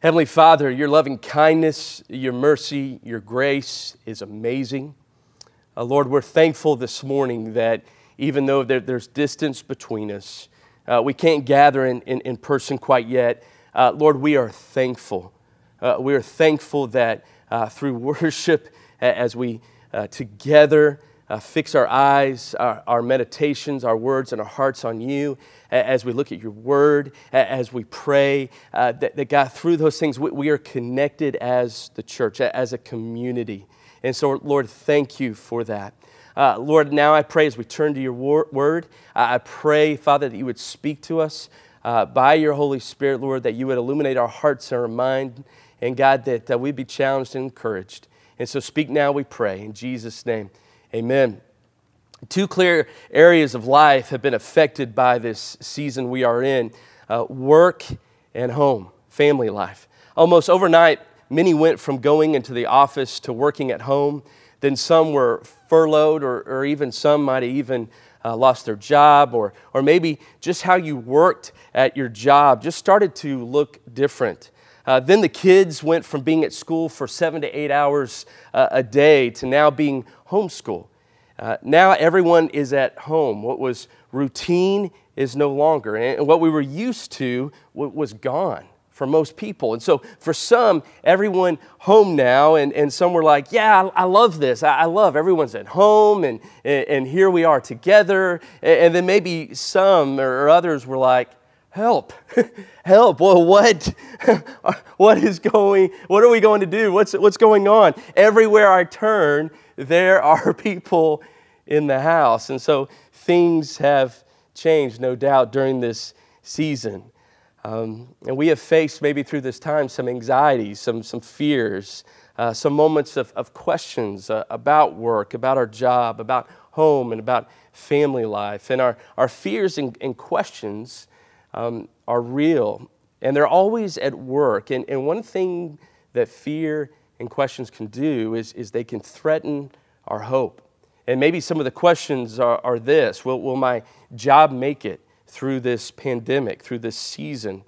Heavenly Father, your loving kindness, your mercy, your grace is amazing. Uh, Lord, we're thankful this morning that even though there, there's distance between us, uh, we can't gather in, in, in person quite yet. Uh, Lord, we are thankful. Uh, we are thankful that uh, through worship, as we uh, together uh, fix our eyes, our, our, meditations, our words, and our hearts on you as we look at your word, as we pray, uh, that, that, God, through those things, we, we, are connected as the church, as a community. And so, Lord, thank you for that. Uh, Lord, now I pray as we turn to your word, I pray, Father, that you would speak to us uh, by your Holy Spirit, Lord, that you would illuminate our hearts and our mind, and God, that we'd be challenged and encouraged. And so, speak now, we pray. In Jesus' name. Amen. Two clear areas of life have been affected by this season we are in uh, work and home, family life. Almost overnight, many went from going into the office to working at home. Then some were furloughed, or, or even some might have even uh, lost their job, or, or maybe just how you worked at your job just started to look different. Uh, then the kids went from being at school for seven to eight hours uh, a day to now being homeschool. Uh, now everyone is at home. What was routine is no longer. And what we were used to was gone for most people. And so for some, everyone home now, and, and some were like, yeah, I, love this. I, love everyone's at home, and, and, here we are together. And then maybe some or others were like, help. Help. Well what? What is going what are we going to do? What's what's going on? Everywhere i turn there are people in the house. And so things have changed no doubt during this season. Um, and we have faced maybe through this time some anxieties some some fears uh, some moments of, of questions uh, about work about our job about home and about family life. And our, our fears and, and questions um, are real and they're always at work. And, and one thing that fear and questions can do is, is they can threaten our hope. And maybe some of the questions are, are this will, will my job make it through this pandemic, through this season?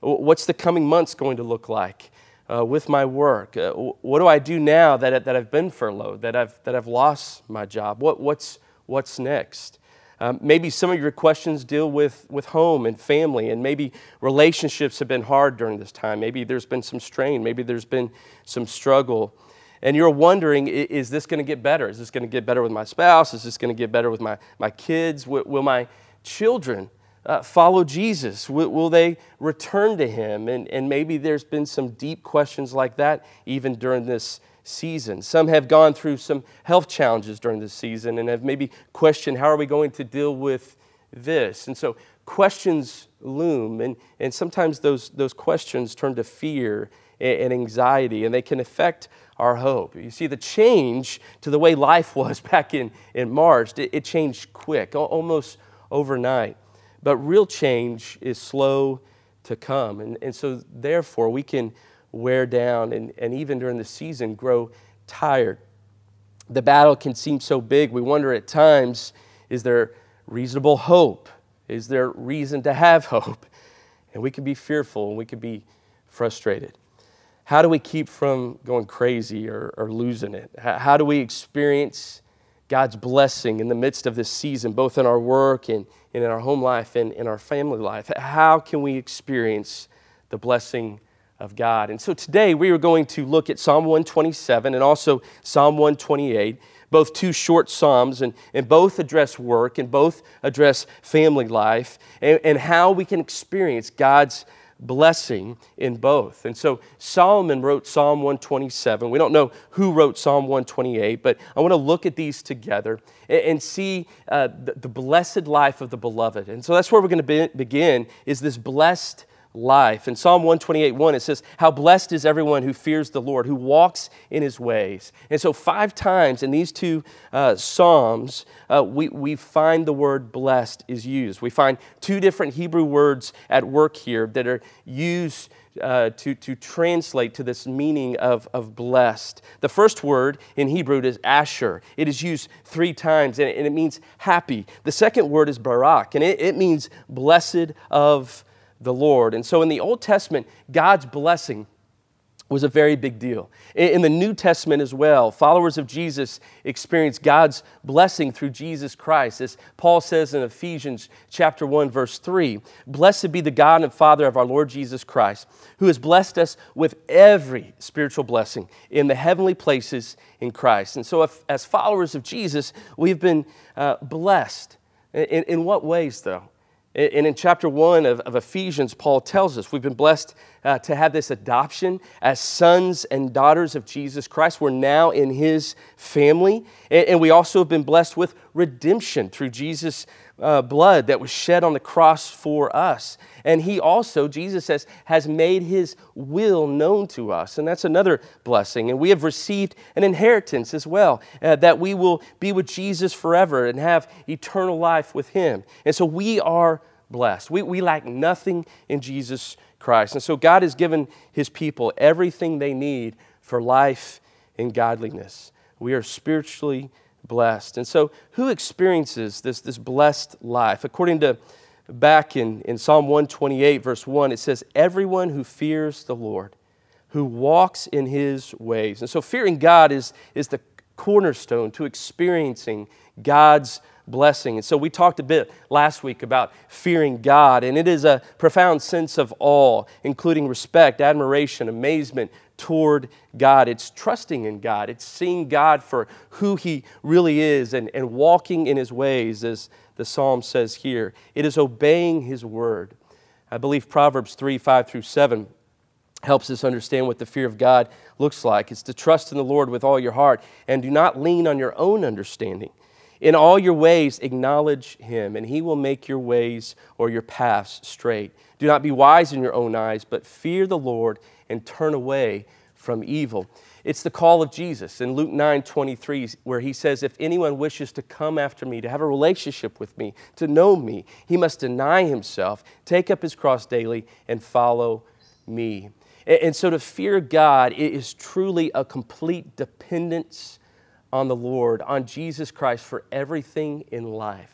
What's the coming months going to look like? Uh, with my work? Uh, what do I do now that, that I've been furloughed, that I've, that I've lost my job? What, what's, what's next? Um, maybe some of your questions deal with, with home and family, and maybe relationships have been hard during this time. Maybe there's been some strain, maybe there's been some struggle. And you're wondering, is this going to get better? Is this going to get better with my spouse? Is this going to get better with my, my kids? Will, will my children uh, follow Jesus? Will, will, they return to Him? And, and maybe there's been some deep questions like that even during this season. Some have gone through some health challenges during this season and have maybe questioned how are we going to deal with this? And so questions loom, and, and sometimes those, those questions turn to fear and, anxiety, and they can affect our hope. You see, the change to the way life was back in, in March, it, it changed quick, almost overnight. But real change is slow to come. And, and so, therefore, we can wear down and, and even during the season grow tired. The battle can seem so big, we wonder at times is there reasonable hope? Is there reason to have hope? And we can be fearful and we can be frustrated. How do we keep from going crazy or, or losing it? How do we experience God's blessing in the midst of this season, both in our work and, and in our home life and in our family life? How can we experience the blessing of God. And so today we are going to look at Psalm 127 and also Psalm 128, both two short Psalms, and, and both address work and both address family life and, and how we can experience God's blessing in both. And so Solomon wrote Psalm 127. We don't know who wrote Psalm 128, but I want to look at these together and, see uh, the, the, blessed life of the beloved. And so that's where we're going to be, begin is this blessed life. In Psalm 128 1, it says, How blessed is everyone who fears the Lord, who walks in his ways. And so, five times in these two uh, Psalms, uh, we, we find the word blessed is used. We find two different Hebrew words at work here that are used. Uh, to, to translate to this meaning of, of blessed. The first word in Hebrew is asher. It is used three times and it, and it means happy. The second word is barak, and it, it means blessed of the Lord. And so in the Old Testament, God's blessing was a very big deal. In the New Testament as well, followers of Jesus experience God's blessing through Jesus Christ. As Paul says in Ephesians chapter 1 verse 3, "Blessed be the God and Father of our Lord Jesus Christ, who has blessed us with every spiritual blessing in the heavenly places in Christ." And so if, as followers of Jesus, we've been uh, blessed. In, in what ways though? And in chapter 1 of, of Ephesians, Paul tells us we've been blessed uh, to have this adoption as sons and daughters of Jesus Christ. We're now in his family. And, and we also have been blessed with redemption through Jesus' uh, blood that was shed on the cross for us. And he also, Jesus says, has made his will known to us. And that's another blessing. And we have received an inheritance as well, uh, that we will be with Jesus forever and have eternal life with him. And so we are blessed. We, we lack nothing in Jesus Christ. And so God has given his people everything they need for life and godliness. We are spiritually blessed. And so, who experiences this, this blessed life? According to back in, in Psalm 128, verse 1, it says, Everyone who fears the Lord, who walks in his ways. And so, fearing God is, is the cornerstone to experiencing God's blessing. And so, we talked a bit last week about fearing God, and it is a profound sense of awe, including respect, admiration, amazement, toward God. It's trusting in God. It's seeing God for who He really is and, and walking in His ways, as the psalm says here. It is obeying His word. I believe Proverbs 3 5 through 7 helps us understand what the fear of God looks like. It's to trust in the Lord with all your heart and do not lean on your own understanding. In all your ways, acknowledge him, and he will make your ways or your paths straight. Do not be wise in your own eyes, but fear the Lord and turn away from evil. It's the call of Jesus in Luke 9 23, where he says, If anyone wishes to come after me, to have a relationship with me, to know me, he must deny himself, take up his cross daily, and follow me. And so to fear God is truly a complete dependence on the Lord, on Jesus Christ for everything in life.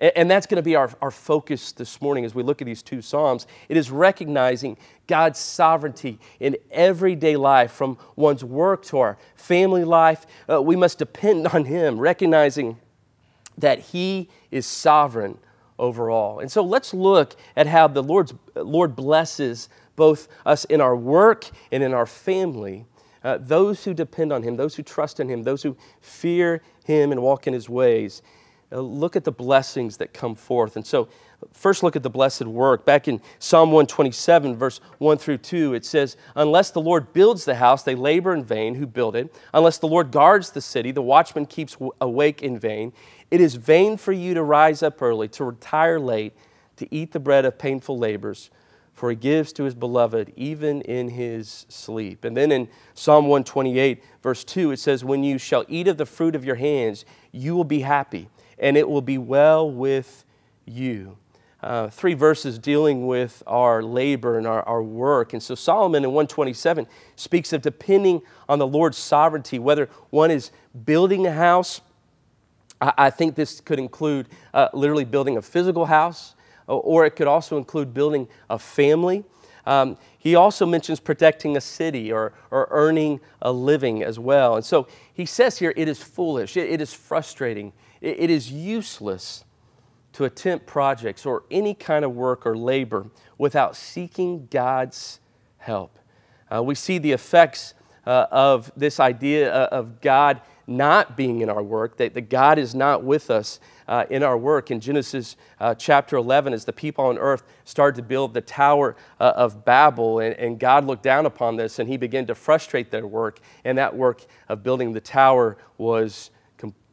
And that's going to be our, our focus this morning as we look at these two Psalms. It is recognizing God's sovereignty in everyday life, from one's work to our family life. Uh, we must depend on Him, recognizing that He is sovereign over all. And so let's look at how the Lord's, Lord blesses both us in our work and in our family. Uh, those who depend on Him, those who trust in Him, those who fear Him and walk in His ways. Uh, look at the blessings that come forth. And so, first look at the blessed work. Back in Psalm 127, verse 1 through 2, it says, Unless the Lord builds the house, they labor in vain who build it. Unless the Lord guards the city, the watchman keeps awake in vain. It is vain for you to rise up early, to retire late, to eat the bread of painful labors, for he gives to his beloved even in his sleep. And then in Psalm 128, verse 2, it says, When you shall eat of the fruit of your hands, you will be happy and it will be well with you. Uh, three verses dealing with our labor and our, our work. And so Solomon in 127 speaks of depending on the Lord's sovereignty, whether one is building a house. I, I think this could include uh, literally building a physical house, or it could also include building a family. Um, he also mentions protecting a city or, or earning a living as well. And so he says here, it is foolish, it, it is frustrating, it is useless to attempt projects or any kind of work or labor without seeking God's help. Uh, we see the effects uh, of this idea uh, of God not being in our work, that, that God is not with us uh, in our work. In Genesis uh, chapter 11, as the people on earth started to build the Tower uh, of Babel, and, and, God looked down upon this and he began to frustrate their work, and that work of building the tower was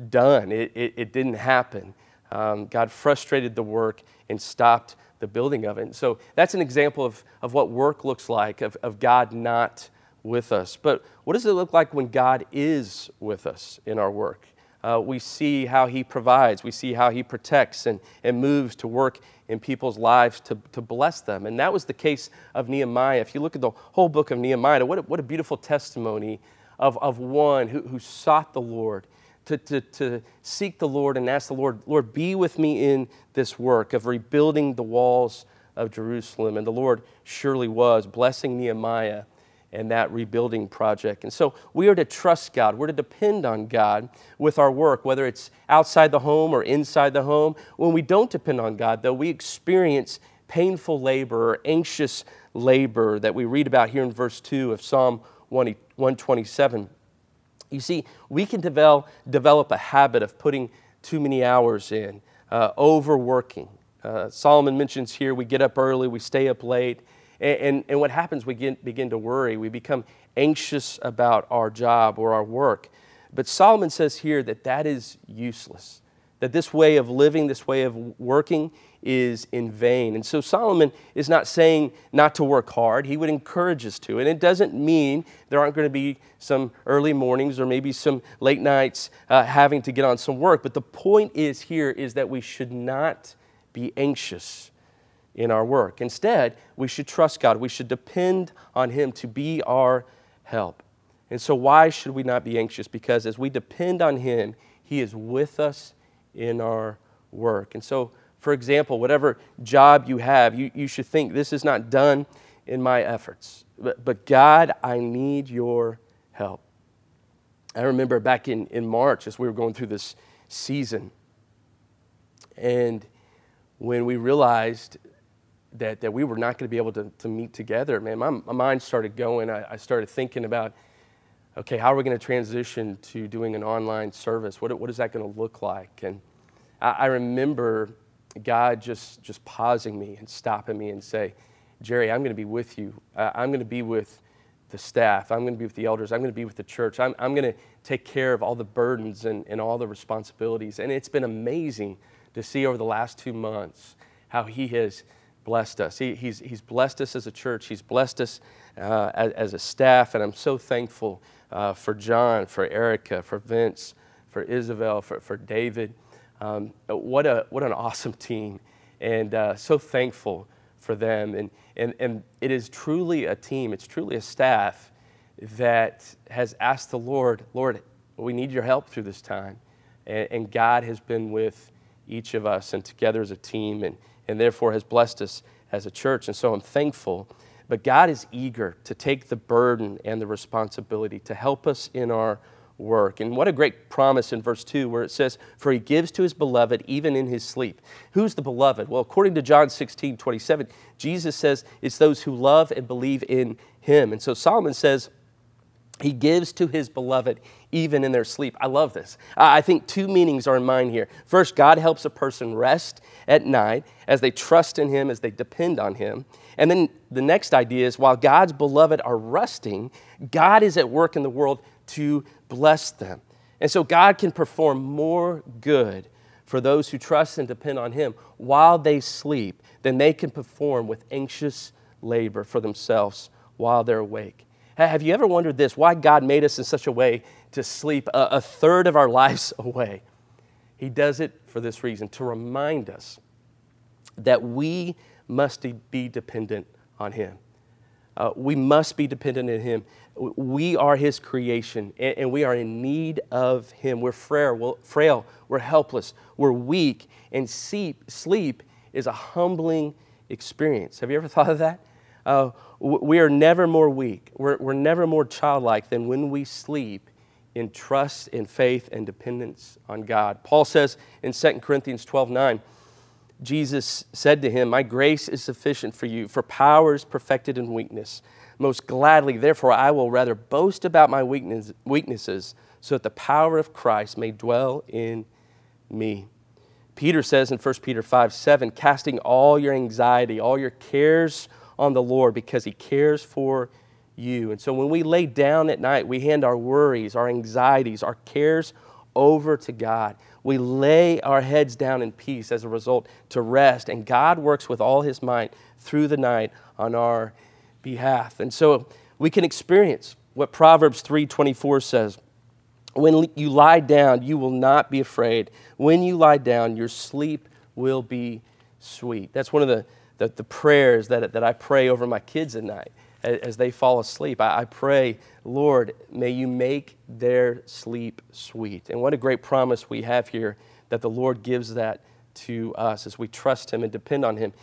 done. It, it, it didn't happen. Um, God frustrated the work and stopped the building of it. And so that's an example of, of what work looks like, of, of God not with us. But what does it look like when God is with us in our work? Uh, we see how He provides, we see how He protects and, and moves to work in people's lives to, to bless them. And that was the case of Nehemiah. If you look at the whole book of Nehemiah, what a, what a beautiful testimony of, of one who, who sought the Lord to, to, to seek the Lord and ask the Lord, Lord, be with me in this work of rebuilding the walls of Jerusalem. And the Lord surely was, blessing Nehemiah and that rebuilding project. And so we are to trust God. We're to depend on God with our work, whether it's outside the home or inside the home. When we don't depend on God, though, we experience painful labor or anxious labor that we read about here in verse 2 of Psalm 127. You see, we can develop, develop a habit of putting too many hours in, uh, overworking. Uh, Solomon mentions here we get up early, we stay up late. And, and, and what happens, we begin, begin to worry. We become anxious about our job or our work. But Solomon says here that that is useless, that this way of living, this way of working, is in vain. And so Solomon is not saying not to work hard. He would encourage us to. And it doesn't mean there aren't going to be some early mornings or maybe some late nights uh, having to get on some work. But the point is here is that we should not be anxious in our work. Instead, we should trust God. We should depend on Him to be our help. And so, why should we not be anxious? Because as we depend on Him, He is with us in our work. And so, for example, whatever job you have, you, you should think this is not done in my efforts. But, but God, I need your help. I remember back in, in March as we were going through this season, and when we realized that, that we were not going to be able to, to meet together, man, my, my mind started going. I, I started thinking about, okay, how are we going to transition to doing an online service? What, what is that going to look like? And I, I remember God just, just pausing me and stopping me and say, Jerry, I'm going to be with you. I'm going to be with the staff. I'm going to be with the elders. I'm going to be with the church. I'm, I'm going to take care of all the burdens and, and all the responsibilities. And it's been amazing to see over the last two months how He has blessed us. He, he's, he's blessed us as a church, He's blessed us uh, as, as, a staff, and I'm so thankful uh, for John, for Erica, for Vince, for Isabel, for, for David. Um, what, a, what an awesome team, and uh, so thankful for them. And, and, and it is truly a team, it's truly a staff that has asked the Lord, Lord, we need your help through this time. And, and God has been with each of us and together as a team. And, and therefore has blessed us as a church. And so I'm thankful. But God is eager to take the burden and the responsibility to help us in our work. And what a great promise in verse 2 where it says, For he gives to his beloved even in his sleep. Who's the beloved? Well, according to John 16, 27, Jesus says it's those who love and believe in him. And so Solomon says, he gives to his beloved even in their sleep. I love this. I think two meanings are in mind here. First, God helps a person rest at night as they trust in him, as they depend on him. And then the next idea is while God's beloved are resting, God is at work in the world to bless them. And so God can perform more good for those who trust and depend on him while they sleep than they can perform with anxious labor for themselves while they're awake. Have you ever wondered this why God made us in such a way to sleep a, a third of our lives away? He does it for this reason to remind us that we must be dependent on Him. Uh, we must be dependent on Him. We are His creation, and, and we are in need of Him. We're frail, we're, helpless, we're weak, and sleep, sleep is a humbling experience. Have you ever thought of that? Uh, we are never more weak. We're, we're never more childlike than when we sleep in trust and faith and dependence on God. Paul says in 2 Corinthians 12 9, Jesus said to him, My grace is sufficient for you, for power is perfected in weakness. Most gladly, therefore, I will rather boast about my weakness, weaknesses, so that the power of Christ may dwell in me. Peter says in 1 Peter 5 7, casting all your anxiety, all your cares on the Lord because He cares for you. And so when we lay down at night, we hand our worries, our anxieties, our cares over to God. We lay our heads down in peace as a result to rest, and God works with all His might through the night on our behalf. And so we can experience what Proverbs 3:24 says. When you lie down, you will not be afraid. When you lie down, your sleep will be sweet. That's one of the the, the prayers that, that I pray over my kids at night as, they fall asleep. I, I pray, Lord, may you make their sleep sweet. And what a great promise we have here that the Lord gives that to us as we trust Him and depend on Him.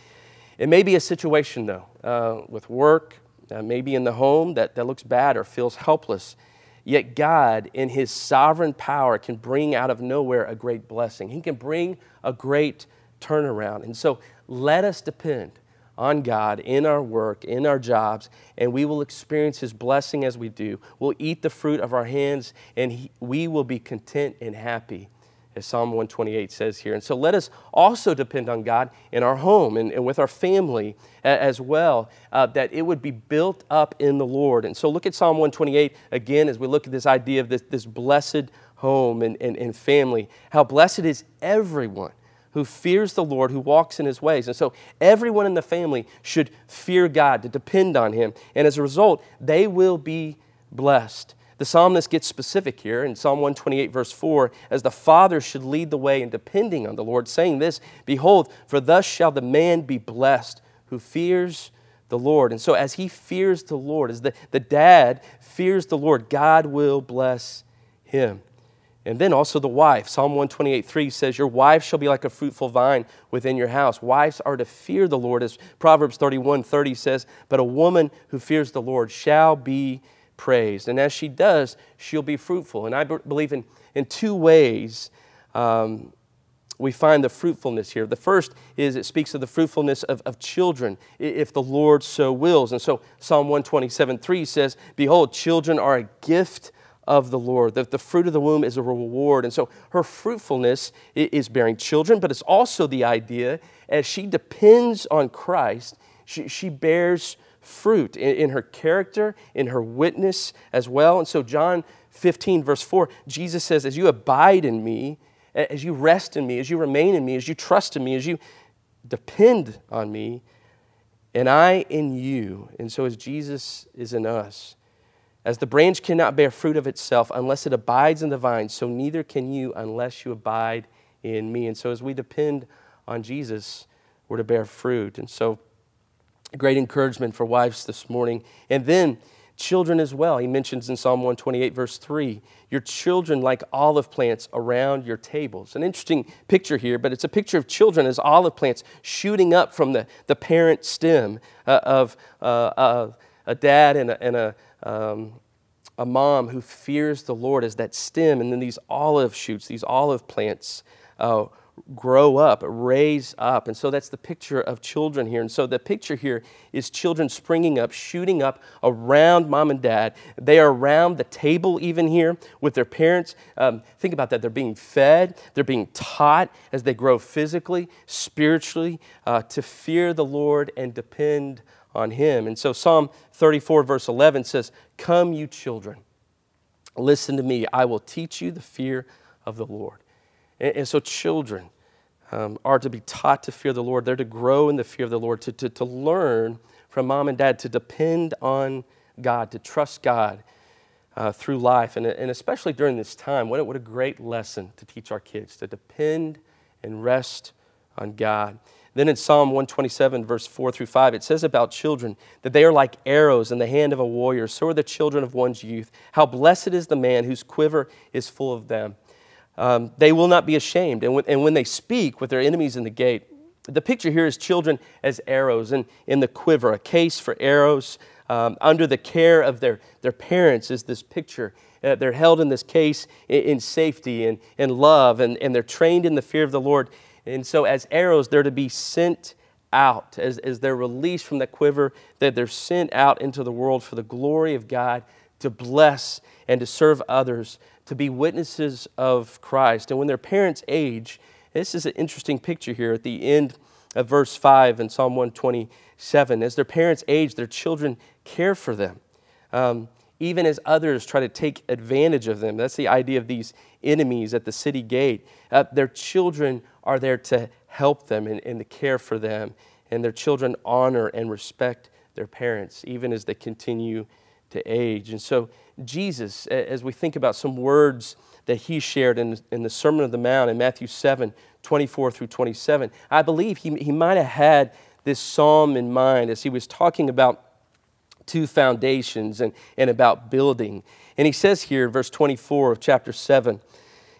It may be a situation, though, uh, with work, uh, maybe in the home that, that looks bad or feels helpless. Yet God, in His sovereign power, can bring out of nowhere a great blessing. He can bring a great turnaround. And so let us depend on God in our work, in our jobs, and we will experience His blessing as we do. We'll eat the fruit of our hands, and he, we will be content and happy, as Psalm 128 says here. And so let us also depend on God in our home and, and with our family as well, uh, that it would be built up in the Lord. And so look at Psalm 128 again as we look at this idea of this, this blessed home and, and, and family. How blessed is everyone who fears the Lord, who walks in his ways. And so everyone in the family should fear God, to depend on him. And as a result, they will be blessed. The psalmist gets specific here in Psalm 128, verse 4, as the father should lead the way in depending on the Lord, saying this Behold, for thus shall the man be blessed who fears the Lord. And so, as he fears the Lord, as the, the dad fears the Lord, God will bless him. And then also the wife. Psalm 128 3 says, Your wife shall be like a fruitful vine within your house. Wives are to fear the Lord, as Proverbs 31 30 says, But a woman who fears the Lord shall be praised. And as she does, she'll be fruitful. And I believe in, in two ways um, we find the fruitfulness here. The first is it speaks of the fruitfulness of, of children, if the Lord so wills. And so Psalm 127 3 says, Behold, children are a gift of the Lord. The, the fruit of the womb is a reward. And so her fruitfulness is bearing children, but it's also the idea as she depends on Christ, she, she bears fruit in, in her character, in her witness as well. And so, John 15, verse 4, Jesus says, As you abide in me, as you rest in me, as you remain in me, as you trust in me, as you depend on me, and I in you, and so as Jesus is in us, as the branch cannot bear fruit of itself unless it abides in the vine, so neither can you unless you abide in me. And so, as we depend on Jesus, we're to bear fruit. And so, great encouragement for wives this morning. And then, children as well. He mentions in Psalm 128, verse 3, your children like olive plants around your tables. An interesting picture here, but it's a picture of children as olive plants shooting up from the, the parent stem uh, of uh, uh, a dad and a, and a um, a mom who fears the Lord as that stem, and then these olive shoots, these olive plants uh, grow up, raise up. And so that's the picture of children here. And so the picture here is children springing up, shooting up around mom and dad. They are around the table, even here, with their parents. Um, think about that. They're being fed, they're being taught as they grow physically, spiritually, uh, to fear the Lord and depend on him. And so Psalm 34, verse 11 says, Come, you children, listen to me. I will teach you the fear of the Lord. And, and so, children um, are to be taught to fear the Lord. They're to grow in the fear of the Lord, to, to, to learn from mom and dad, to depend on God, to trust God. Uh, through life, and, and especially during this time, what a, what a great lesson to teach our kids to depend and rest on God. Then in Psalm 127, verse 4 through 5, it says about children that they are like arrows in the hand of a warrior. So are the children of one's youth. How blessed is the man whose quiver is full of them. Um, they will not be ashamed. And when, and when they speak with their enemies in the gate, the picture here is children as arrows in, in the quiver, a case for arrows. Um, under the care of their, their parents is this picture. Uh, they're held in this case in, in safety and, and love, and, and they're trained in the fear of the Lord. And so, as arrows, they're to be sent out, as, as they're released from that quiver, that they're sent out into the world for the glory of God to bless and to serve others, to be witnesses of Christ. And when their parents age, this is an interesting picture here at the end of verse 5 in Psalm 127. As their parents age, their children care for them. Um, even as others try to take advantage of them. That's the idea of these enemies at the city gate. Uh, their children are there to help them and, and to care for them, and their children honor and respect their parents, even as they continue to age. And so, Jesus, as we think about some words that he shared in, in the Sermon of the Mount in Matthew 7 24 through 27, I believe he, he might have had this psalm in mind as he was talking about two foundations and, and about building. And he says here, verse 24 of chapter 7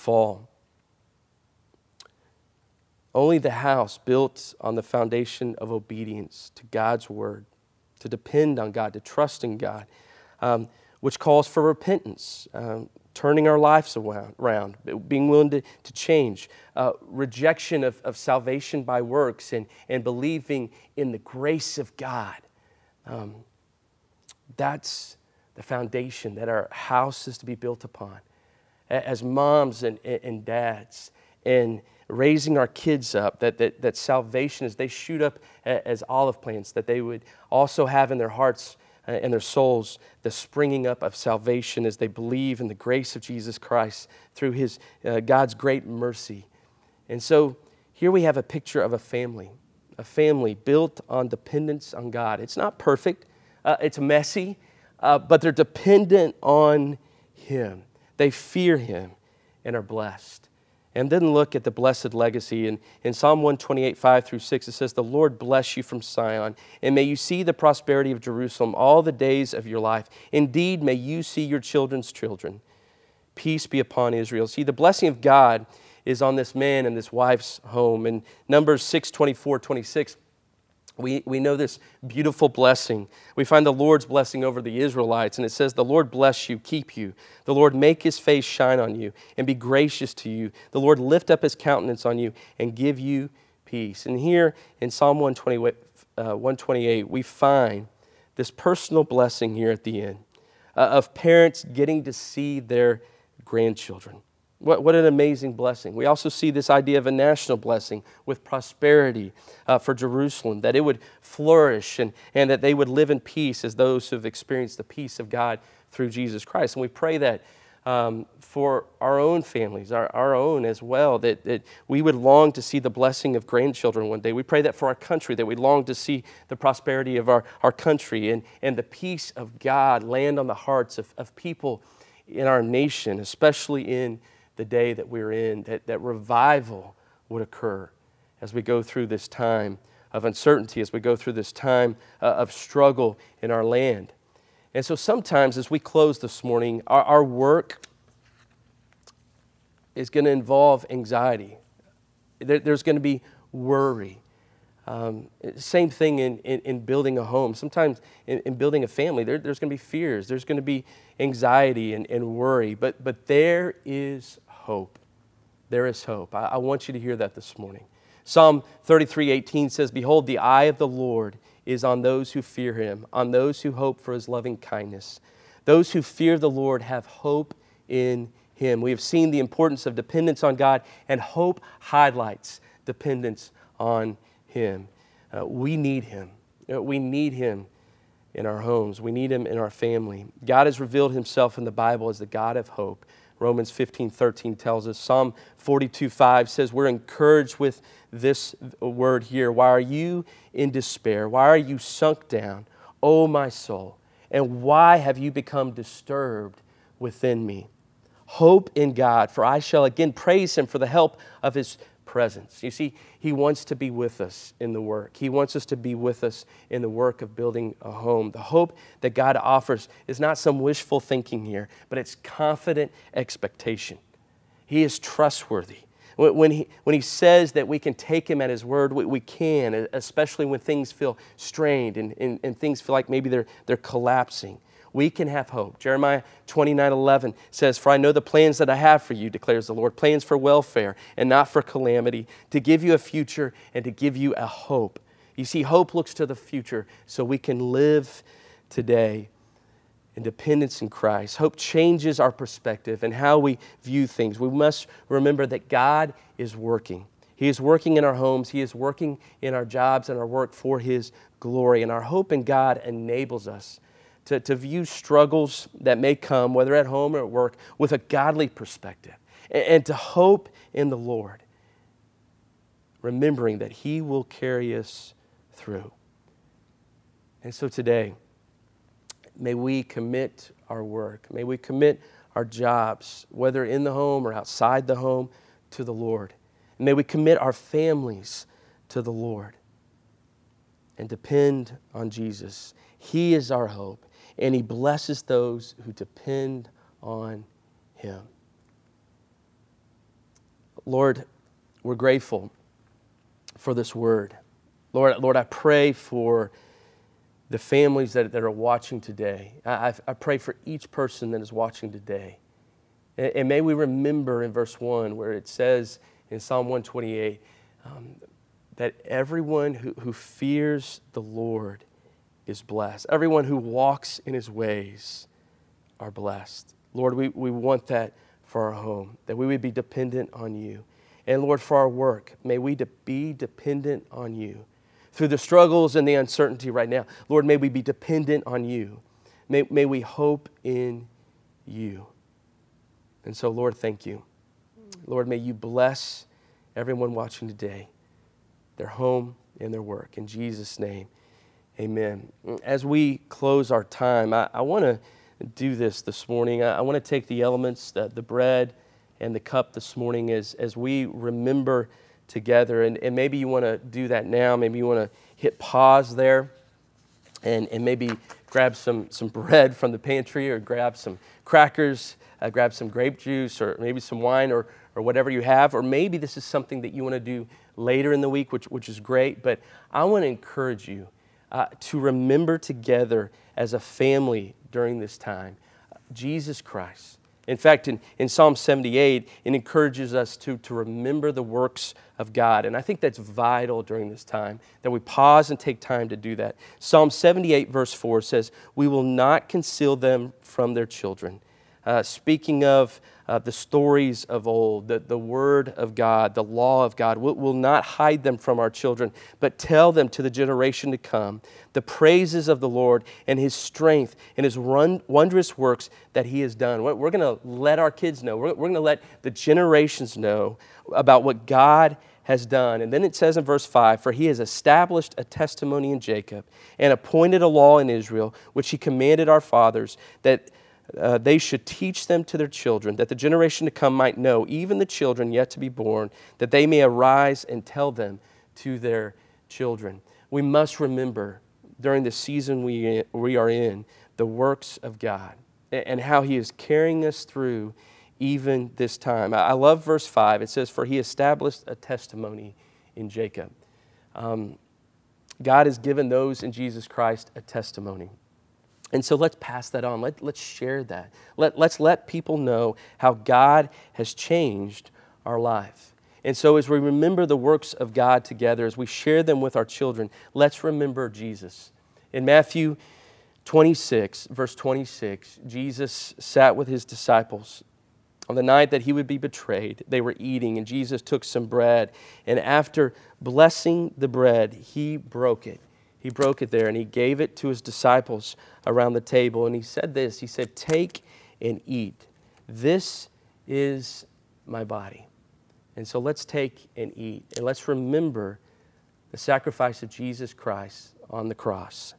fall. Only the house built on the foundation of obedience to God's word, to depend on God, to trust in God, um, which calls for repentance, um, turning our lives around, being willing to, to change, uh, rejection of, of salvation by works, and, and believing in the grace of God. Um, that's the foundation that our house is to be built upon. As moms and, and dads, and raising our kids up, that, that, that salvation, as they shoot up as olive plants, that they would also have in their hearts uh, and their souls the springing up of salvation as they believe in the grace of Jesus Christ through his, uh, God's great mercy. And so here we have a picture of a family, a family built on dependence on God. It's not perfect, uh, it's messy, uh, but they're dependent on Him. They fear Him and are blessed. And then look at the blessed legacy. In, in Psalm 128, 5 through 6, it says, The Lord bless you from Zion, and may you see the prosperity of Jerusalem all the days of your life. Indeed, may you see your children's children. Peace be upon Israel. See, the blessing of God is on this man and this wife's home. In Numbers 6, 24, 26, we, we know this beautiful blessing. We find the Lord's blessing over the Israelites, and it says, The Lord bless you, keep you. The Lord make his face shine on you and be gracious to you. The Lord lift up his countenance on you and give you peace. And here in Psalm 120, uh, 128, we find this personal blessing here at the end uh, of parents getting to see their grandchildren. What, what an amazing blessing. We also see this idea of a national blessing with prosperity uh, for Jerusalem, that it would flourish and, and that they would live in peace as those who have experienced the peace of God through Jesus Christ. And we pray that um, for our own families, our, our own as well, that, that we would long to see the blessing of grandchildren one day. We pray that for our country, that we long to see the prosperity of our, our country and, and the peace of God land on the hearts of, of people in our nation, especially in the day that we're in, that, that revival would occur as we go through this time of uncertainty, as we go through this time uh, of struggle in our land. And so sometimes as we close this morning, our, our work is going to involve anxiety. There, there's going to be worry. Um, same thing in, in, in, building a home. Sometimes in, in building a family, there, there's going to be fears, there's going to be anxiety and, and worry, but, but there is hope. There is hope. I, I want you to hear that this morning. Psalm 33 18 says, Behold, the eye of the Lord is on those who fear him, on those who hope for his loving kindness. Those who fear the Lord have hope in him. We have seen the importance of dependence on God, and hope highlights dependence on him. Uh, we need him. Uh, we need him in our homes. We need him in our family. God has revealed himself in the Bible as the God of hope. Romans 15, 13 tells us. Psalm 42, 5 says, We're encouraged with this word here. Why are you in despair? Why are you sunk down, O my soul? And why have you become disturbed within me? Hope in God, for I shall again praise him for the help of his presence. You see, He wants to be with us in the work. He wants us to be with us in the work of building a home. The hope that God offers is not some wishful thinking here, but it's confident expectation. He is trustworthy. When he, when he says that we can take him at his word, we, we can, especially when things feel strained and, and, and things feel like maybe they're, they're collapsing we can have hope. Jeremiah 29 11 says, For I know the plans that I have for you, declares the Lord plans for welfare and not for calamity, to give you a future and to give you a hope. You see, hope looks to the future so we can live today in dependence in Christ. Hope changes our perspective and how we view things. We must remember that God is working. He is working in our homes, He is working in our jobs and our work for His glory. And our hope in God enables us to, to view struggles that may come, whether at home or at work, with a godly perspective and, and to hope in the Lord. remembering that He will carry us through. And so today, may we commit our work, may we commit our jobs, whether in the home or outside the home, to the Lord. And may we commit our families to the Lord and depend on Jesus. He is our hope, and He blesses those who depend on Him. Lord, we're grateful for this word. Lord, Lord, I pray for the families that, that are watching today. I, I pray for each person that is watching today. And, and, may we remember in verse 1 where it says in Psalm 128 um, that everyone who, who fears the Lord is blessed. Everyone who walks in his ways are blessed. Lord, we, we want that for our home, that we would be dependent on you. And Lord, for our work, may we be dependent on you. Through the struggles and the uncertainty right now, Lord, may we be dependent on you. May, may we hope in you. And so, Lord, thank you. Lord, may you bless everyone watching today, their home and their work. In Jesus' name, amen. As we close our time, I, I want to do this this morning. I, I want to take the elements, the, the bread and the cup this morning as, as we remember together. And, and maybe you want to do that now. Maybe you want to hit pause there and, and maybe grab some, some bread from the pantry or grab some crackers, uh, grab some grape juice or maybe some wine or, or whatever you have. Or maybe this is something that you want to do later in the week, which, which is great. But I want to encourage you uh, to remember together as a family during this time Jesus Christ. In fact, in, in Psalm 78, it encourages us to, to remember the works of God. And I think that's vital during this time, that we pause and take time to do that. Psalm 78, verse 4 says, We will not conceal them from their children. Uh, speaking of uh, the stories of old, the, the word of God, the law of God. We'll, we'll not hide them from our children, but tell them to the generation to come the praises of the Lord and his strength and his run, wondrous works that he has done. We're, we're going to let our kids know, we're, we're going to let the generations know about what God has done. And then it says in verse 5 For he has established a testimony in Jacob and appointed a law in Israel, which he commanded our fathers, that uh, they should teach them to their children, that the generation to come might know, even the children yet to be born, that they may arise and tell them to their children. We must remember during the season we, we are in the works of God and how He is carrying us through even this time. I love verse 5. It says, For He established a testimony in Jacob. Um, God has given those in Jesus Christ a testimony. And so let's pass that on. Let, let's share that. Let, let's let people know how God has changed our life. And so, as we remember the works of God together, as we share them with our children, let's remember Jesus. In Matthew 26, verse 26, Jesus sat with his disciples. On the night that he would be betrayed, they were eating, and Jesus took some bread. And after blessing the bread, he broke it he broke it there and he gave it to his disciples around the table. And he said this He said, Take and eat. This is my body. And so let's take and eat. And let's remember the sacrifice of Jesus Christ on the cross.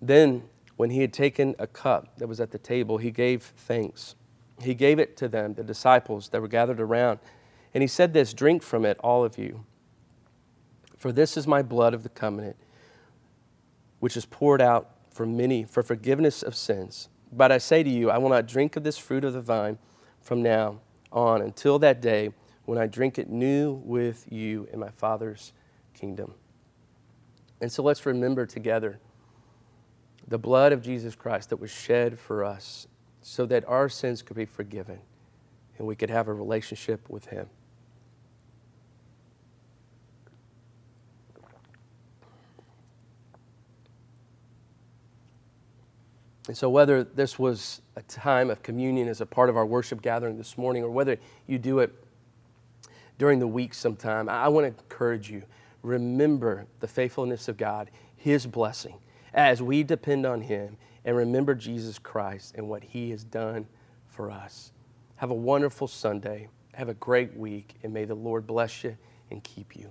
Then, when he had taken a cup that was at the table, he gave thanks. He gave it to them, the disciples that were gathered around. And he said this Drink from it, all of you. For this is my blood of the covenant, which is poured out for many for forgiveness of sins. But I say to you, I will not drink of this fruit of the vine from now on until that day when I drink it new with you in my Father's kingdom. And so let's remember together the blood of Jesus Christ that was shed for us so that our sins could be forgiven and we could have a relationship with Him. And so, whether this was a time of communion as a part of our worship gathering this morning, or whether you do it during the week sometime, I want to encourage you remember the faithfulness of God, His blessing, as we depend on Him and remember Jesus Christ and what He has done for us. Have a wonderful Sunday. Have a great week, and may the Lord bless you and keep you.